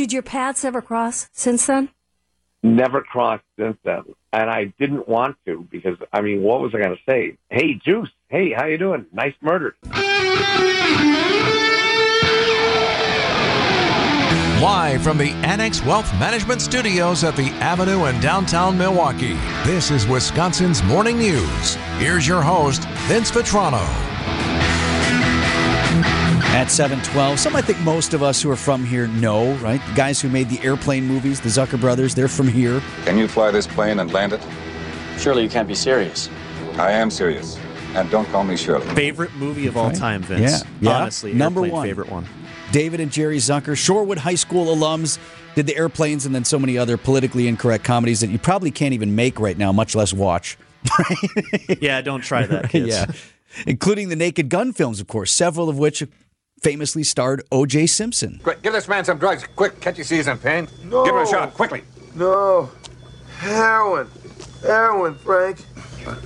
Did your paths ever cross since then? Never crossed since then, and I didn't want to because I mean, what was I going to say? Hey, Juice. Hey, how you doing? Nice murder. Live from the Annex Wealth Management Studios at the Avenue in downtown Milwaukee, this is Wisconsin's Morning News. Here's your host, Vince Vitrano. At 712, some I think most of us who are from here know, right? The guys who made the airplane movies, the Zucker brothers, they're from here. Can you fly this plane and land it? Surely you can't be serious. I am serious. And don't call me Shirley. Favorite movie of all time, Vince. Yeah. Yeah. Honestly, Number one. favorite one. David and Jerry Zucker, Shorewood High School alums, did the airplanes and then so many other politically incorrect comedies that you probably can't even make right now, much less watch. Yeah, don't try that, kids. yeah. Including the Naked Gun films, of course, several of which famously starred O.J. Simpson. Quick, give this man some drugs. Quick, can't you see he's in pain? No. Give him a shot, quickly. No. Heroin. Heroin, Frank.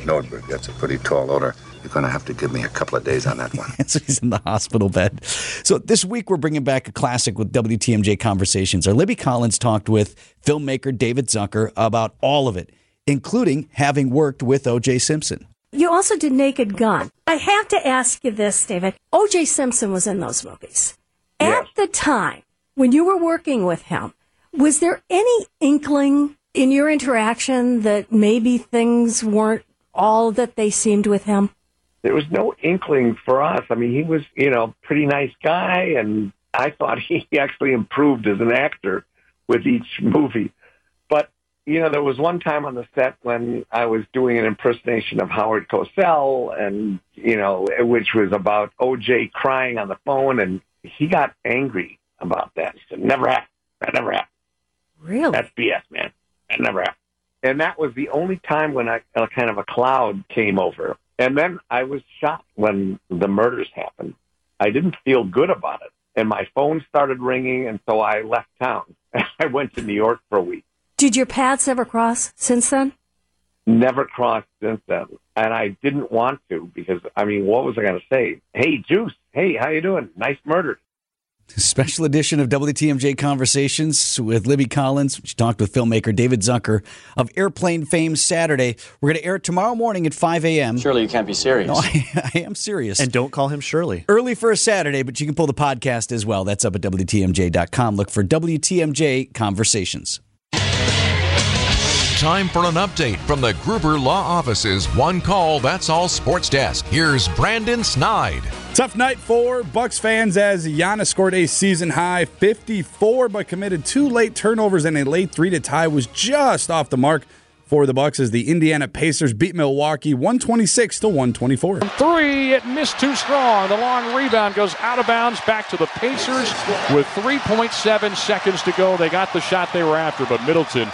Nordberg, that's a pretty tall order. You're going to have to give me a couple of days on that one. so he's in the hospital bed. So this week we're bringing back a classic with WTMJ conversations. Our Libby Collins talked with filmmaker David Zucker about all of it, including having worked with O.J. Simpson. You also did Naked Gun. I have to ask you this, David. O.J. Simpson was in those movies. Yes. At the time when you were working with him, was there any inkling in your interaction that maybe things weren't all that they seemed with him? There was no inkling for us. I mean, he was, you know, pretty nice guy, and I thought he actually improved as an actor with each movie. You know, there was one time on the set when I was doing an impersonation of Howard Cosell, and you know, which was about OJ crying on the phone, and he got angry about that. He said, "Never happened. That never happened. Really? That's BS, man. That never happened." And that was the only time when I, a kind of a cloud came over. And then I was shocked when the murders happened. I didn't feel good about it. And my phone started ringing, and so I left town. I went to New York for a week. Did your paths ever cross since then? Never crossed since then. And I didn't want to because, I mean, what was I going to say? Hey, Juice. Hey, how you doing? Nice murder. Special edition of WTMJ Conversations with Libby Collins. She talked with filmmaker David Zucker of airplane fame Saturday. We're going to air it tomorrow morning at 5 a.m. Surely you can't be serious. No, I, I am serious. And don't call him Shirley. Early for a Saturday, but you can pull the podcast as well. That's up at WTMJ.com. Look for WTMJ Conversations. Time for an update from the Gruber Law Office's One Call That's All Sports Desk. Here's Brandon Snide. Tough night for Bucks fans as Giannis scored a season high 54, but committed two late turnovers and a late three to tie was just off the mark for the Bucks as the Indiana Pacers beat Milwaukee 126 to 124. Three, it missed too strong. The long rebound goes out of bounds back to the Pacers with 3.7 seconds to go. They got the shot they were after, but Middleton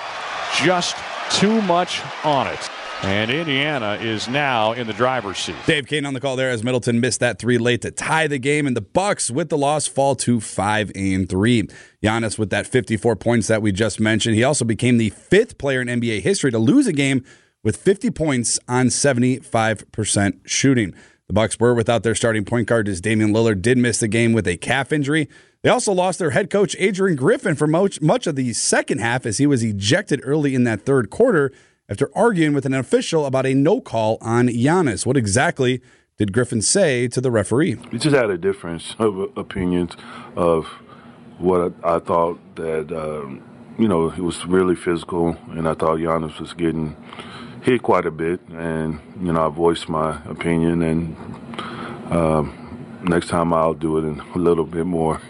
just too much on it. And Indiana is now in the driver's seat. Dave Koehn on the call there as Middleton missed that three late to tie the game, and the Bucks with the loss fall to five and three. Giannis with that 54 points that we just mentioned. He also became the fifth player in NBA history to lose a game with 50 points on 75% shooting. The Bucks were without their starting point guard as Damian Lillard did miss the game with a calf injury. They also lost their head coach Adrian Griffin for much, of the second half as he was ejected early in that third quarter after arguing with an official about a no call on Giannis. What exactly did Griffin say to the referee? We just had a difference of opinions of what I, I thought that um, you know it was really physical, and I thought Giannis was getting hit quite a bit, and you know I voiced my opinion, and um, next time I'll do it in a little bit more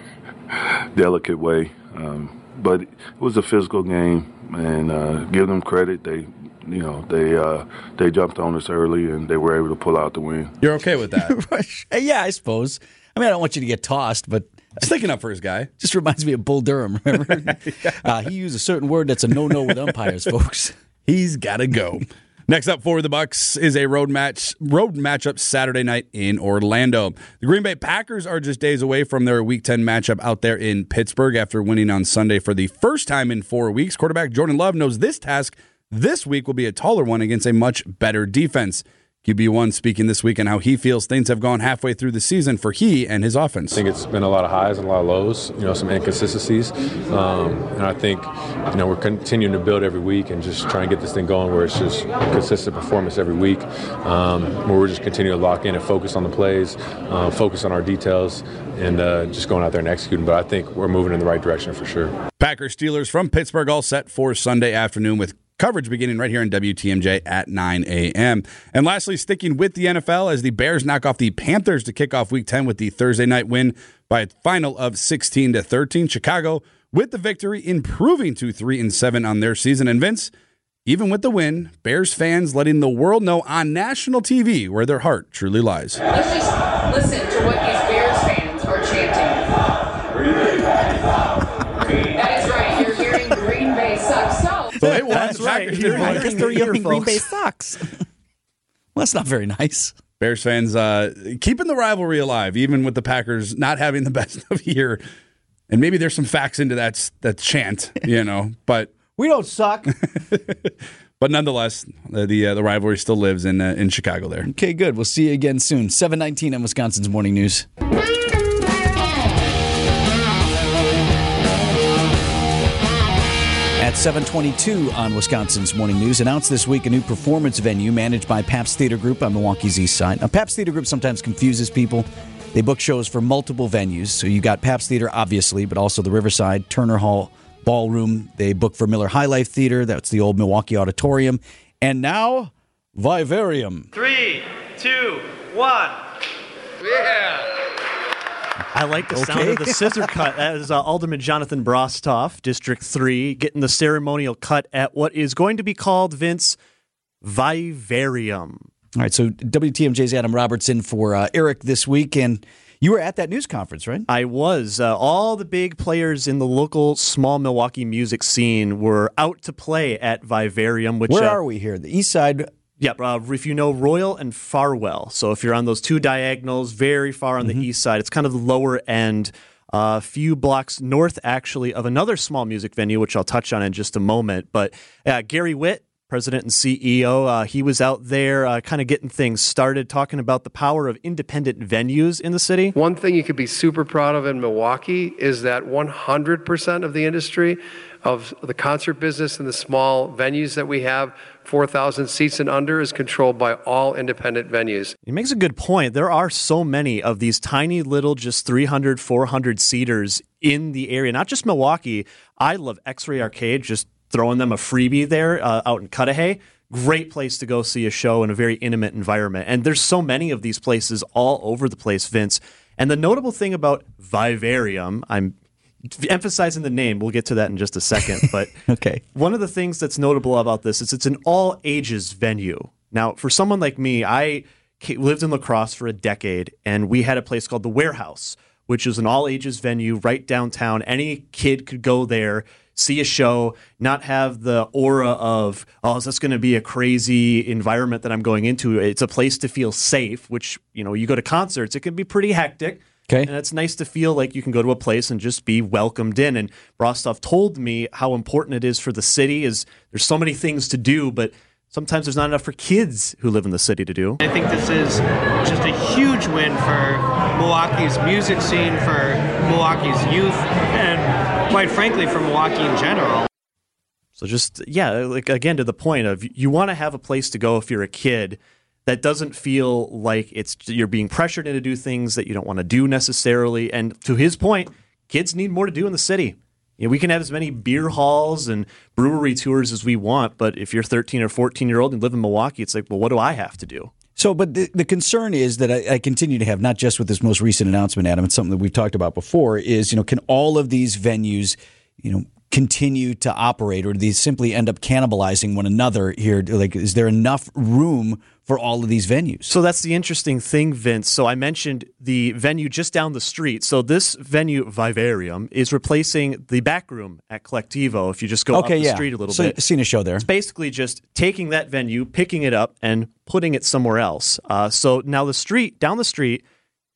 delicate way. Um, but it was a physical game, and uh, give them credit. They, you know, they uh, they jumped on us early, and they were able to pull out the win. You're okay with that? yeah, I suppose. I mean, I don't want you to get tossed, but sticking up for his guy just reminds me of Bull Durham. Remember, yeah. uh, he used a certain word that's a no-no with umpires, folks. He's got to go. Next up for the Bucks is a road match road matchup Saturday night in Orlando. The Green Bay Packers are just days away from their Week 10 matchup out there in Pittsburgh after winning on Sunday for the first time in 4 weeks. Quarterback Jordan Love knows this task this week will be a taller one against a much better defense. QB1 speaking this week and how he feels things have gone halfway through the season for he and his offense. I think it's been a lot of highs and a lot of lows, you know, some inconsistencies. Um, and I think, you know, we're continuing to build every week and just trying to get this thing going where it's just consistent performance every week, um, where we're just continuing to lock in and focus on the plays, uh, focus on our details, and uh, just going out there and executing. But I think we're moving in the right direction for sure. Packers Steelers from Pittsburgh all set for Sunday afternoon with coverage beginning right here in WTMJ at 9 a.m. And lastly, sticking with the NFL as the Bears knock off the Panthers to kick off week 10 with the Thursday night win by a final of 16 to 13. Chicago with the victory, improving to 3 and 7 on their season. And Vince, even with the win, Bears fans letting the world know on national TV where their heart truly lies. Let's just listen to what these Bears fans are chanting. That is right. You're hearing Green Bay sucks. So So they won. That's The right. Packers You're did win. right. They're hearing Green Bay sucks. well, that's not very nice. Bears fans uh, keeping the rivalry alive, even with the Packers not having the best of year. And maybe there's some facts into that that chant, you know, but we don't suck. but nonetheless, the the, uh, the rivalry still lives in uh, in Chicago. There. Okay, good. We'll see you again soon. 719 on Wisconsin's Morning News. At 722 on Wisconsin's Morning News, announced this week a new performance venue managed by Pabst Theater Group on Milwaukee's east side. Now, Pabst Theater Group sometimes confuses people. They book shows for multiple venues. So you got Pabst Theater, obviously, but also the Riverside, Turner Hall Ballroom. They book for Miller High Life Theater. That's the old Milwaukee Auditorium. And now, Vivarium. Three, two, one. Yeah. I like the sound Okay. of the scissor cut. That is uh, Alderman Jonathan Brostoff, District 3, getting the ceremonial cut at what is going to be called, Vince, Vivarium. All right, so WTMJ's Adam Robertson for uh, Eric this week, and you were at that news conference, right? I was. Uh, all the big players in the local small Milwaukee music scene were out to play at Vivarium. Which Where uh, are we here? The east side. Yep. Uh, if you know Royall and Farwell, so if you're on those two diagonals, very far on Mm-hmm. the east side, it's kind of the lower end. A uh, few blocks north, actually, of another small music venue, which I'll touch on in just a moment. But uh, Gary Witt, president and CEO, uh, he was out there uh, kind of getting things started, talking about the power of independent venues in the city. One thing you could be super proud of in Milwaukee is that 100% of the industry of the concert business and the small venues that we have, 4,000 seats and under, is controlled by all independent venues. He makes a good point. There are so many of these tiny little, just 300, 400 seaters in the area, not just Milwaukee. I love X Ray Arcade, just throwing them a freebie there uh, out in Cudahy. Great place to go see a show in a very intimate environment. And there's so many of these places all over the place, Vince. And the notable thing about Vivarium, I'm emphasizing the name. We'll get to that in just a second. But okay, one of the things that's notable about this is it's an all ages venue. Now, for someone like me, I lived in La Crosse for a decade, and we had a place called the Warehouse, which is an all ages venue right downtown. Any kid could go there. See a show, not have the aura of, oh, is this going to be a crazy environment that I'm going into? It's a place to feel safe, which, you know, you go to concerts, it can be pretty hectic. Okay. And it's nice to feel like you can go to a place and just be welcomed in. And Brostoff told me how important it is for the city is there's so many things to do, but sometimes there's not enough for kids who live in the city to do. I think this is just a huge win for Milwaukee's music scene, for Milwaukee's youth, and quite frankly, for Milwaukee in general. So just yeah, like again to the point of you want to have a place to go if you're a kid that doesn't feel like it's you're being pressured into do things that you don't want to do necessarily. And to his point, kids need more to do in the city. You know, we can have as many beer halls and brewery tours as we want, but if you're 13 or 14 year old and live in Milwaukee, it's like, well, what do I have to do? So, but the, the concern is that I, I continue to have, not just with this most recent announcement, Adam, it's something that we've talked about before, is, you know, can all of these venues, you know, continue to operate or do these simply end up cannibalizing one another here? Like, is there enough room for all of these venues? So that's the interesting thing, Vince. So I mentioned the venue just down the street. So this venue, Vivarium, is replacing the back room at Colectivo. If you just go Okay, up the yeah. street a little So, bit, seen a show there. It's basically just taking that venue, picking it up, and putting it somewhere else. Uh, so now the street down the street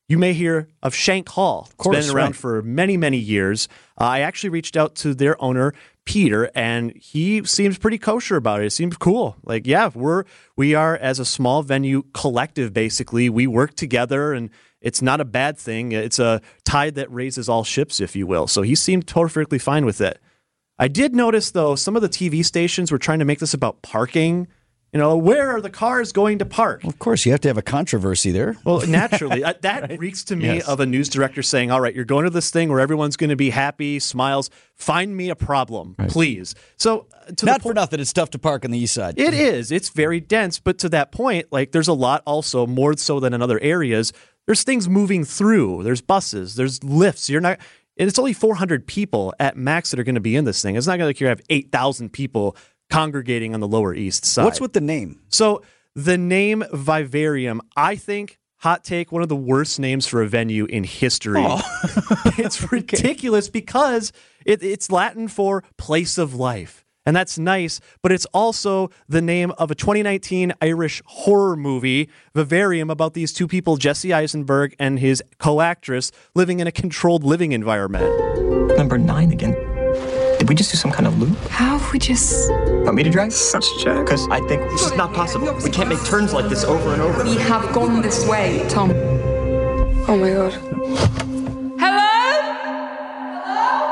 you may hear of Shank Hall. course, it's been around right. for many, many years. Uh, I actually reached out to their owner, Peter, and he seems pretty kosher about it. It seems cool. Like, yeah, we're we are as a small venue collective. Basically, we work together, and it's not a bad thing. It's a tide that raises all ships, if you will. So he seemed perfectly fine with it. I did notice though some of the TV stations were trying to make this about parking. You know, where are the cars going to park? Of course, you have to have a controversy there. Well, naturally, uh, that reeks to me Yes. of a news director saying, "All right, you're going to this thing where everyone's going to be happy, smiles. Find me a problem, please." So, uh, to Not the for nothing, it's tough to park on the east side. it is. It's very dense, but to that point, like there's a lot also more so than in other areas. There's things moving through. There's buses. There's lifts. You're not. And it's only 400 people at max that are going to be in this thing. It's not going to like you have 8,000 people congregating on the Lower East Side. What's with the name? So the name Vivarium, I think. Hot take, one of the worst names for a venue in history. it's ridiculous because it, it's Latin for place of life. And that's nice, but it's also the name of a 2019 Irish horror movie, Vivarium, about these two people, Jesse Eisenberg and his co actress, living in a controlled living environment. Number nine again. Did we just do some kind of loop? How if we just. Want me to drive? Let's check. Because I think this is not possible. We can't make turns like this over and over. We have gone this way, Tom. Oh my god.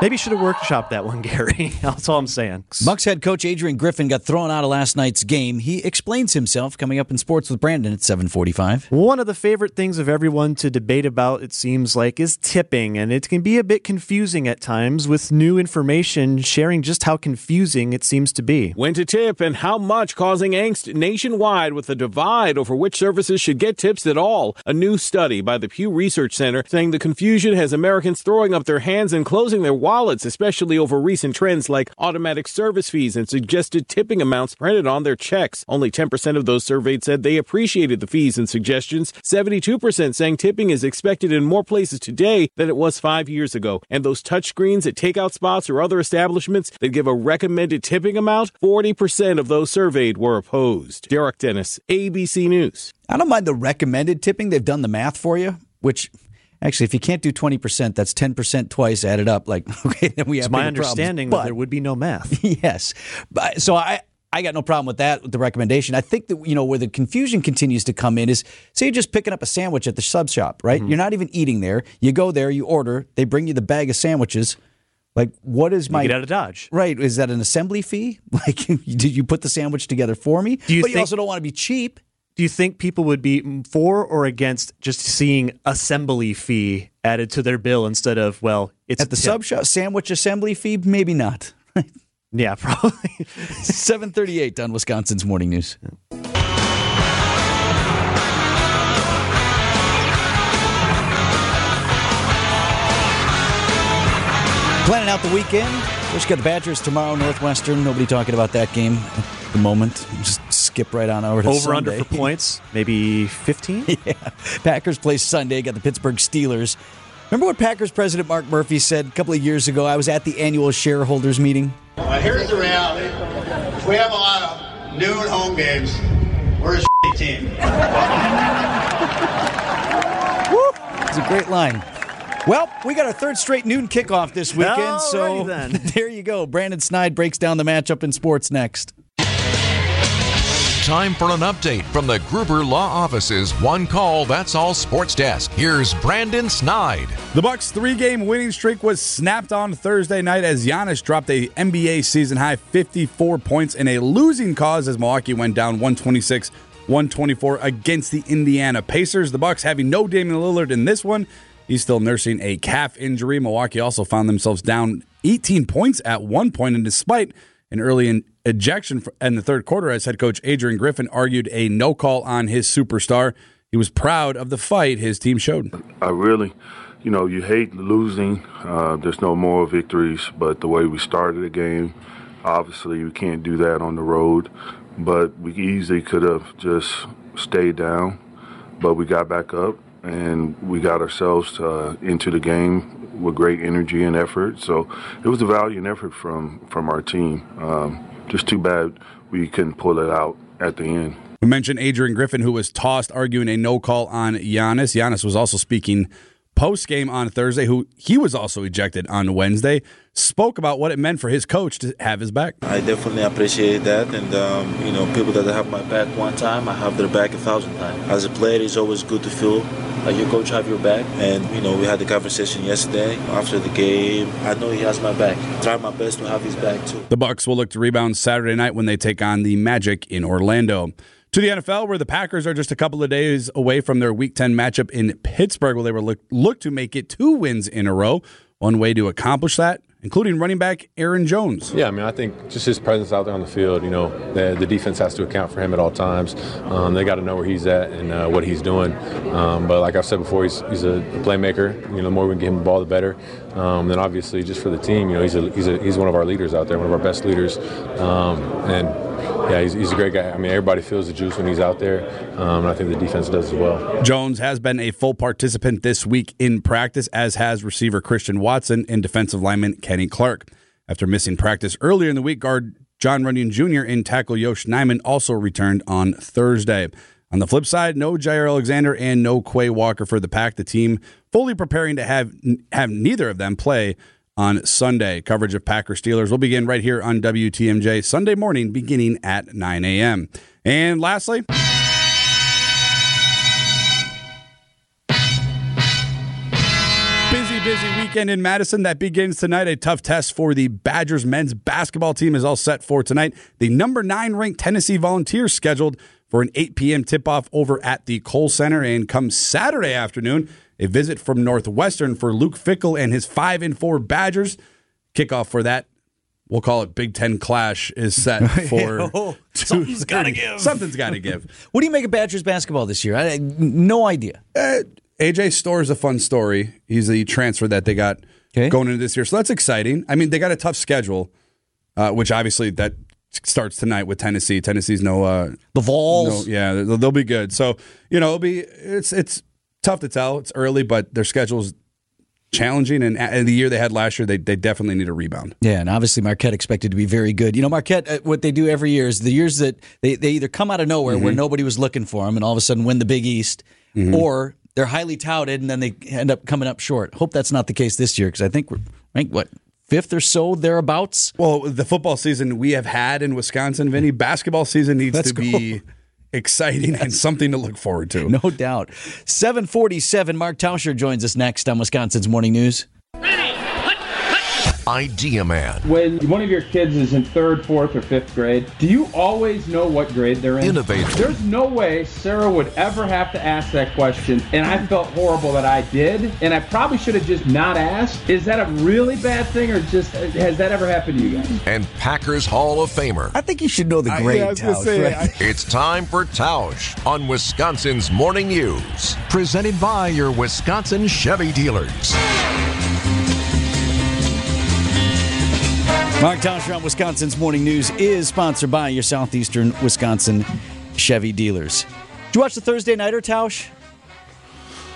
Hello? Maybe you should have workshopped that one, Gary. That's all I'm saying. Bucks head coach Adrian Griffin got thrown out of last night's game. He explains himself coming up in sports with Brandon at 745. One of the favorite things of everyone to debate about, it seems like, is tipping. And it can be a bit confusing at times with new information sharing just how confusing it seems to be. When to tip and how much causing angst nationwide with a divide over which services should get tips at all. A new study by the Pew Research Center saying the confusion has Americans throwing up their hands and closing their wallets, especially over recent trends like automatic service fees and suggested tipping amounts printed on their checks. Only 10% of those surveyed said they appreciated the fees and suggestions. 72% saying tipping is expected in more places today than it was five years ago. And those touchscreens at takeout spots or other establishments that give a recommended tipping amount, 40% of those surveyed were opposed. Derek Dennis, ABC News. I don't mind the recommended tipping. They've done the math for you, which actually, if you can't do 20%, that's 10% twice added up. Like, okay, then we have It's my understanding But- that there would be no math. yes. But, so I. I got no problem with that, with the recommendation. I think that, you know, where the confusion continues to come in is say you're just picking up a sandwich at the sub shop, right? Mm-hmm. You're not even eating there. You go there, you order, they bring you the bag of sandwiches. Like, what is my. get out of Dodge. Right. Is that an assembly fee? Like, did you put the sandwich together for me? Do you but you also don't want to be cheap. Do you think people would be for or against just seeing assembly fee added to their bill instead of, well, it's At the sub shop, sandwich assembly fee? Maybe not. Yeah, probably. 738 on Wisconsin's Morning News. Planning out the weekend. First, got the Badgers tomorrow, Northwestern. Nobody talking about that game the moment. Just skip right on over to Over under for points, maybe 15? yeah. Packers play Sunday. Got the Pittsburgh Steelers. Remember what Packers president Mark Murphy said a couple of years ago? I was at the annual shareholders meeting. Well, here's the reality. We have a lot of new and home games. We're a shitty team. It's a great line. Well, we got our third straight noon kickoff this weekend, so Alrighty then. there you go. Brandon Snide breaks down the matchup in sports next. Time for an update from the Gruber Law Office's One Call That's All Sports Desk. Here's Brandon Snide. The Bucks' three-game winning streak was snapped on Thursday night as Giannis dropped a NBA season high 54 points in a losing cause as Milwaukee went down 126 124 against the Indiana Pacers. The Bucks having no Damian Lillard in this one. He's still nursing a calf injury. Milwaukee also found themselves down 18 points at one point, and despite an early in- ejection in the third quarter, as head coach Adrian Griffin argued a no call on his superstar, he was proud of the fight his team showed. I really, you know, you hate losing. Uh, there's no moral victories, but the way we started the game, obviously we can't do that on the road. But we easily could have just stayed down, but we got back up and we got ourselves uh, into the game with great energy and effort. So it was a valiant effort from from our team. Um, just too bad we couldn't pull it out at the end. We mentioned Adrian Griffin, who was tossed arguing a no call on Giannis. Giannis was also speaking post game on Thursday, who he was also ejected on Wednesday, spoke about what it meant for his coach to have his back. I definitely appreciate that, and um, you know, people that have my back one time, I have their back a thousand times. As a player, it's always good to feel like your coach have your back, and you know, we had the conversation yesterday after the game. I know he has my back. Try my best to have his back too. The Bucks will look to rebound Saturday night when they take on the Magic in Orlando. To the NFL, where the Packers are just a couple of days away from their Week 10 matchup in Pittsburgh, where they will look, look to make it two wins in a row. One way to accomplish that, including running back Aaron Jones. Yeah, I mean, I think just his presence out there on the field, you know, the, the defense has to account for him at all times. Um, they got to know where he's at and uh, what he's doing. Um, but like I've said before, he's, he's a playmaker. You know, the more we can get him the ball, the better. Um, then obviously, just for the team, you know, he's a, he's a, he's one of our leaders out there, one of our best leaders. Um, and yeah, he's, he's a great guy. I mean, everybody feels the juice when he's out there, um, and I think the defense does as well. Jones has been a full participant this week in practice, as has receiver Christian Watson and defensive lineman Kenny Clark. After missing practice earlier in the week, guard Jon Runyan Jr. and tackle Yosh Nijman also returned on Thursday. On the flip side, no Jaire Alexander and no Quay Walker for the pack. The team fully preparing to have have neither of them play on Sunday. Coverage of Packer Steelers will begin right here on WTMJ Sunday morning, beginning at 9 a.m. And lastly, busy, busy weekend in Madison that begins tonight. A tough test for the Badgers men's basketball team is all set for tonight. The number nine ranked Tennessee Volunteers scheduled for an 8 p.m. tip off over at the Kohl Center. And come Saturday afternoon, a visit from Northwestern for Luke Fickell and his 5 and 4 Badgers. Kickoff for that we'll call it Big Ten Clash is set for Oh, something's got to give. Something's got to give. What do you make of Badgers basketball this year? I, no idea. Uh, AJ Storr is a fun story. He's the transfer that they got going into this year, so that's exciting. I mean, they got a tough schedule, uh, which obviously that starts tonight with Tennessee. Tennessee's no uh, the Vols. No, yeah, they'll, they'll be good. So you know, it'll be it's it's tough to tell. It's early, but their schedule's challenging, and, and the year they had last year, they they definitely need a rebound. Yeah, and obviously Marquette expected to be very good. You know, Marquette, uh, what they do every year is the years that they, they either come out of nowhere where Mhm. nobody was looking for them and all of a sudden win the Big East, Mhm. or they're highly touted and then they end up coming up short. Hope that's not the case this year because I think we're ranked, what, fifth or so thereabouts? Well, the football season we have had in Wisconsin, Vinny, basketball season needs Let's to be exciting and something to look forward to. No doubt. 747, Mark Tauscher joins us next on Wisconsin's Morning News. Idea Man. When one of your kids is in third, fourth, or fifth grade, do you always know what grade they're in? Innovator. There's no way Sarah would ever have to ask that question, and I felt horrible that I did, and I probably should have just not asked. Is that a really bad thing, or just has that ever happened to you guys? And Packers Hall of Famer. I think you should know the I- grade, yeah, I Tausch, say, right? It's time for Tausch on Wisconsin's Morning News. Presented by your Wisconsin Chevy dealers. Mark Tauscher on Wisconsin's Morning News is sponsored by your Southeastern Wisconsin Chevy dealers. Did you watch the Thursday Nighter, Tausch?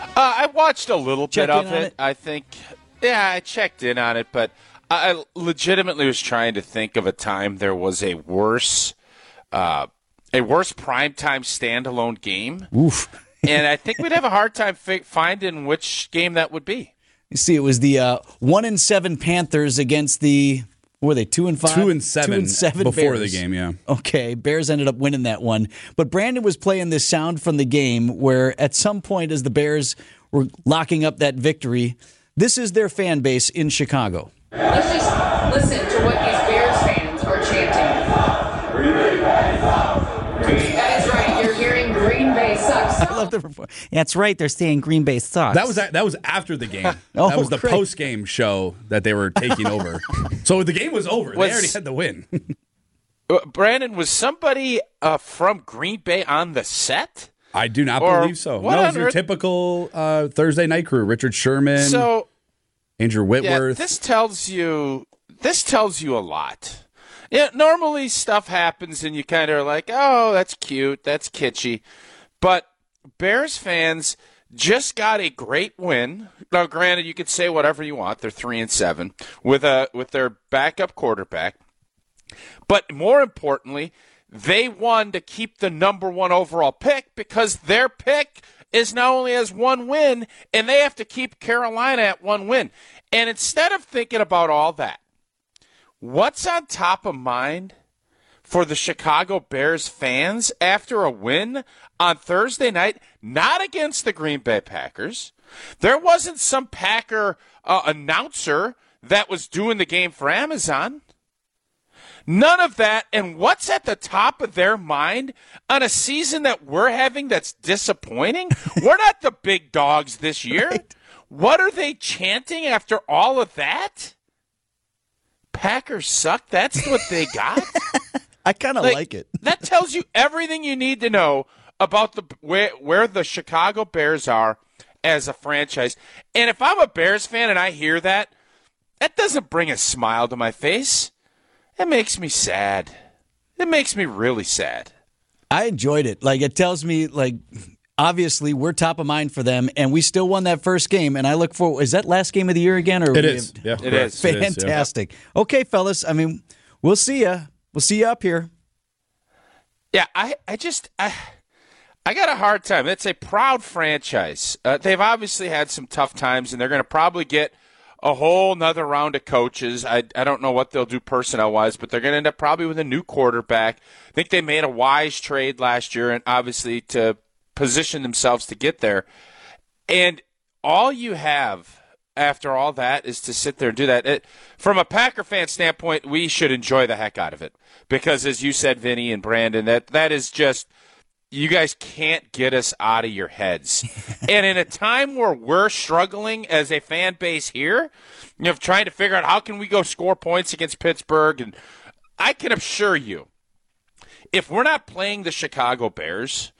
Uh, I watched a little Check bit of it. it? I think, yeah, I checked in on it, but I legitimately was trying to think of a time there was a worse, uh, a worse primetime standalone game, Oof. and I think we'd have a hard time fi- finding which game that would be. You see, it was the uh, one and seven Panthers against the were they two and five, Two and seven two and seven before Bears. the game, yeah. Okay, Bears ended up winning that one, but Brandon was playing this sound from the game where at some point as the Bears were locking up that victory, this is their fan base in Chicago. Let's just listen to what these sucks. I love the report. That's right. They're saying Green Bay sucks. That was that was after the game. Oh, that was the great. post game show that they were taking over. so the game was over. Was- they already had the win. Uh, Brandon, was somebody uh, from Green Bay on the set? I do not Or believe so. what no, on it's your earth- typical uh, Thursday night crew: Richard Sherman, So Andrew Yeah, Whitworth. this tells you this tells you a lot. Yeah, normally stuff happens and you kind of are like, "Oh, that's cute, that's kitschy," but Bears fans just got a great win. Now, granted, you could say whatever you want; they're three and seven with a with their backup quarterback. But more importantly, they won to keep the number one overall pick because their pick is now only has one win and they have to keep Carolina at one win. And instead of thinking about all that, what's on top of mind for the Chicago Bears fans after a win on Thursday night, not against the Green Bay Packers? There wasn't some Packer uh, announcer that was doing the game for Amazon. None of that. And what's at the top of their mind on a season that we're having that's disappointing? we're not the big dogs this year. Right. What are they chanting after all of that? Packers suck. That's what they got. I kind of like, like it. that tells you everything you need to know about the where where the Chicago Bears are as a franchise. And if I'm a Bears fan and I hear that, that doesn't bring a smile to my face. It makes me sad. It makes me really sad. I enjoyed it. Like it tells me like obviously we're top of mind for them and we still won that first game and I look for is that last game of the year again or It is. Have, yeah. It is. Fantastic. It is, yeah. Okay, fellas. I mean, we'll see you. We'll see you up here. Yeah, I I just I I got a hard time. It's a proud franchise. Uh, they've obviously had some tough times and they're going to probably get a whole nother round of coaches. I, I don't know what they'll do personnel wise, but they're going to end up probably with a new quarterback. I think they made a wise trade last year, and obviously to position themselves to get there. And all you have after all that is to sit there and do that. It, from a Packer fan standpoint, we should enjoy the heck out of it because, as you said, Vinny and Brandon, that that is just you guys can't get us out of your heads. and in a time where we're struggling as a fan base here, you know, trying to figure out how can we go score points against Pittsburgh, and I can assure you, if we're not playing the Chicago Bears,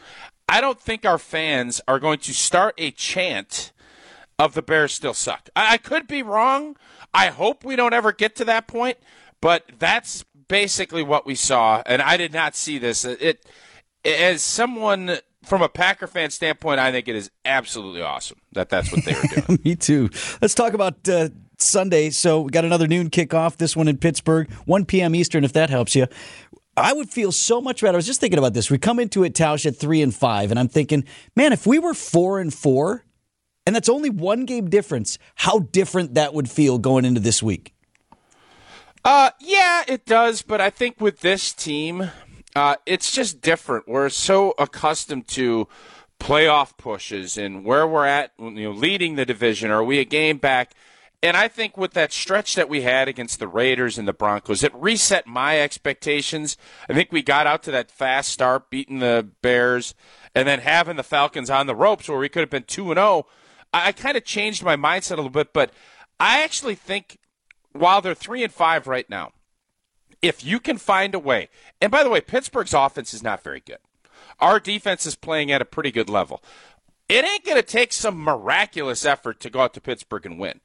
I don't think our fans are going to start a chant of the Bears still suck. I, I could be wrong. I hope we don't ever get to that point, but that's basically what we saw, and I did not see this. It as someone from a Packer fan standpoint, I think it is absolutely awesome that that's what they were doing. Me too. Let's talk about uh, Sunday. So we got another noon kickoff. This one in Pittsburgh, 1 p.m. Eastern, if that helps you. I would feel so much better. I was just thinking about this. We come into it, Tausch, at three and five, and I'm thinking, man, if we were four and four, and that's only one game difference, how different that would feel going into this week. Uh, yeah, it does. But I think with this team, uh, it's just different. We're so accustomed to playoff pushes and where we're at, you know, leading the division. Are we a game back? And I think with that stretch that we had against the Raiders and the Broncos, it reset my expectations. I think we got out to that fast start, beating the Bears, and then having the Falcons on the ropes where we could have been 2 and 0. I kind of changed my mindset a little bit, but I actually think while they're 3 and 5 right now, if you can find a way, and by the way, Pittsburgh's offense is not very good. Our defense is playing at a pretty good level. It ain't going to take some miraculous effort to go out to Pittsburgh and win.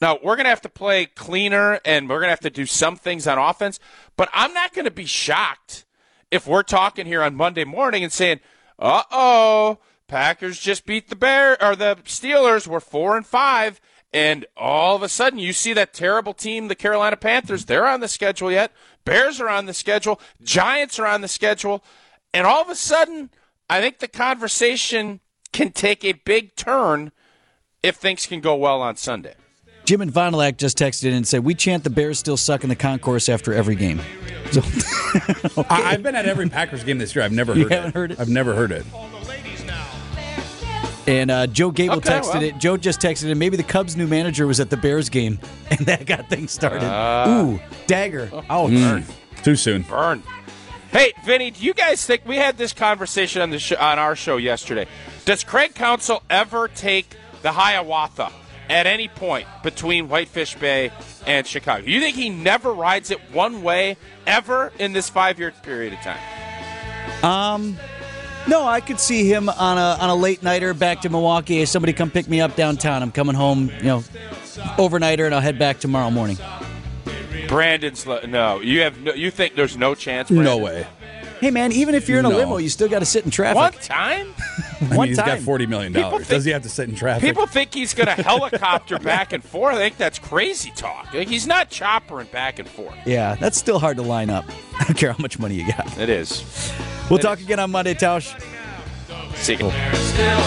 Now, we're going to have to play cleaner and we're going to have to do some things on offense, but I'm not going to be shocked if we're talking here on Monday morning and saying, uh oh, Packers just beat the Bear or the Steelers. We're four and five and all of a sudden you see that terrible team, the Carolina Panthers, they're on the schedule yet. Bears are on the schedule. Giants are on the schedule. And all of a sudden, I think the conversation can take a big turn if things can go well on Sunday. Jim and Vonilak just texted in and said, We chant the Bears still suck in the concourse after every game. So, okay. I, have been at every Packers game this year. I've never heard you haven't heard it? I've never heard it. And uh, Joe Gable okay, texted well. it. Joe just texted it. Maybe the Cubs' new manager was at the Bears game, and that got things started. Uh, Ooh, dagger. Oh, mm, burn. Too soon. Burn. Hey, Vinny, do you guys think we had this conversation on the sh- on our show yesterday? Does Craig Counsell ever take the Hiawatha at any point between Whitefish Bay and Chicago? Do you think he never rides it one way ever in this five year period of time? Um, no, I could see him on a on a late nighter back to Milwaukee. Hey, somebody come pick me up downtown. I'm coming home, you know, overnighter, and I'll head back tomorrow morning. Brandon's no. You have no, you think there's no chance? Brandon? No way. Hey man, even if you're in a No. limo, you still got to sit in traffic. One time? I mean, One He's got forty million dollars. Does he have to sit in traffic? People think he's going to helicopter back and forth. I think that's crazy talk. Like, He's not choppering back and forth. Yeah, that's still hard to line up. I don't care how much money you got. It is. We'll talk again on Monday, Tausch. See you. Still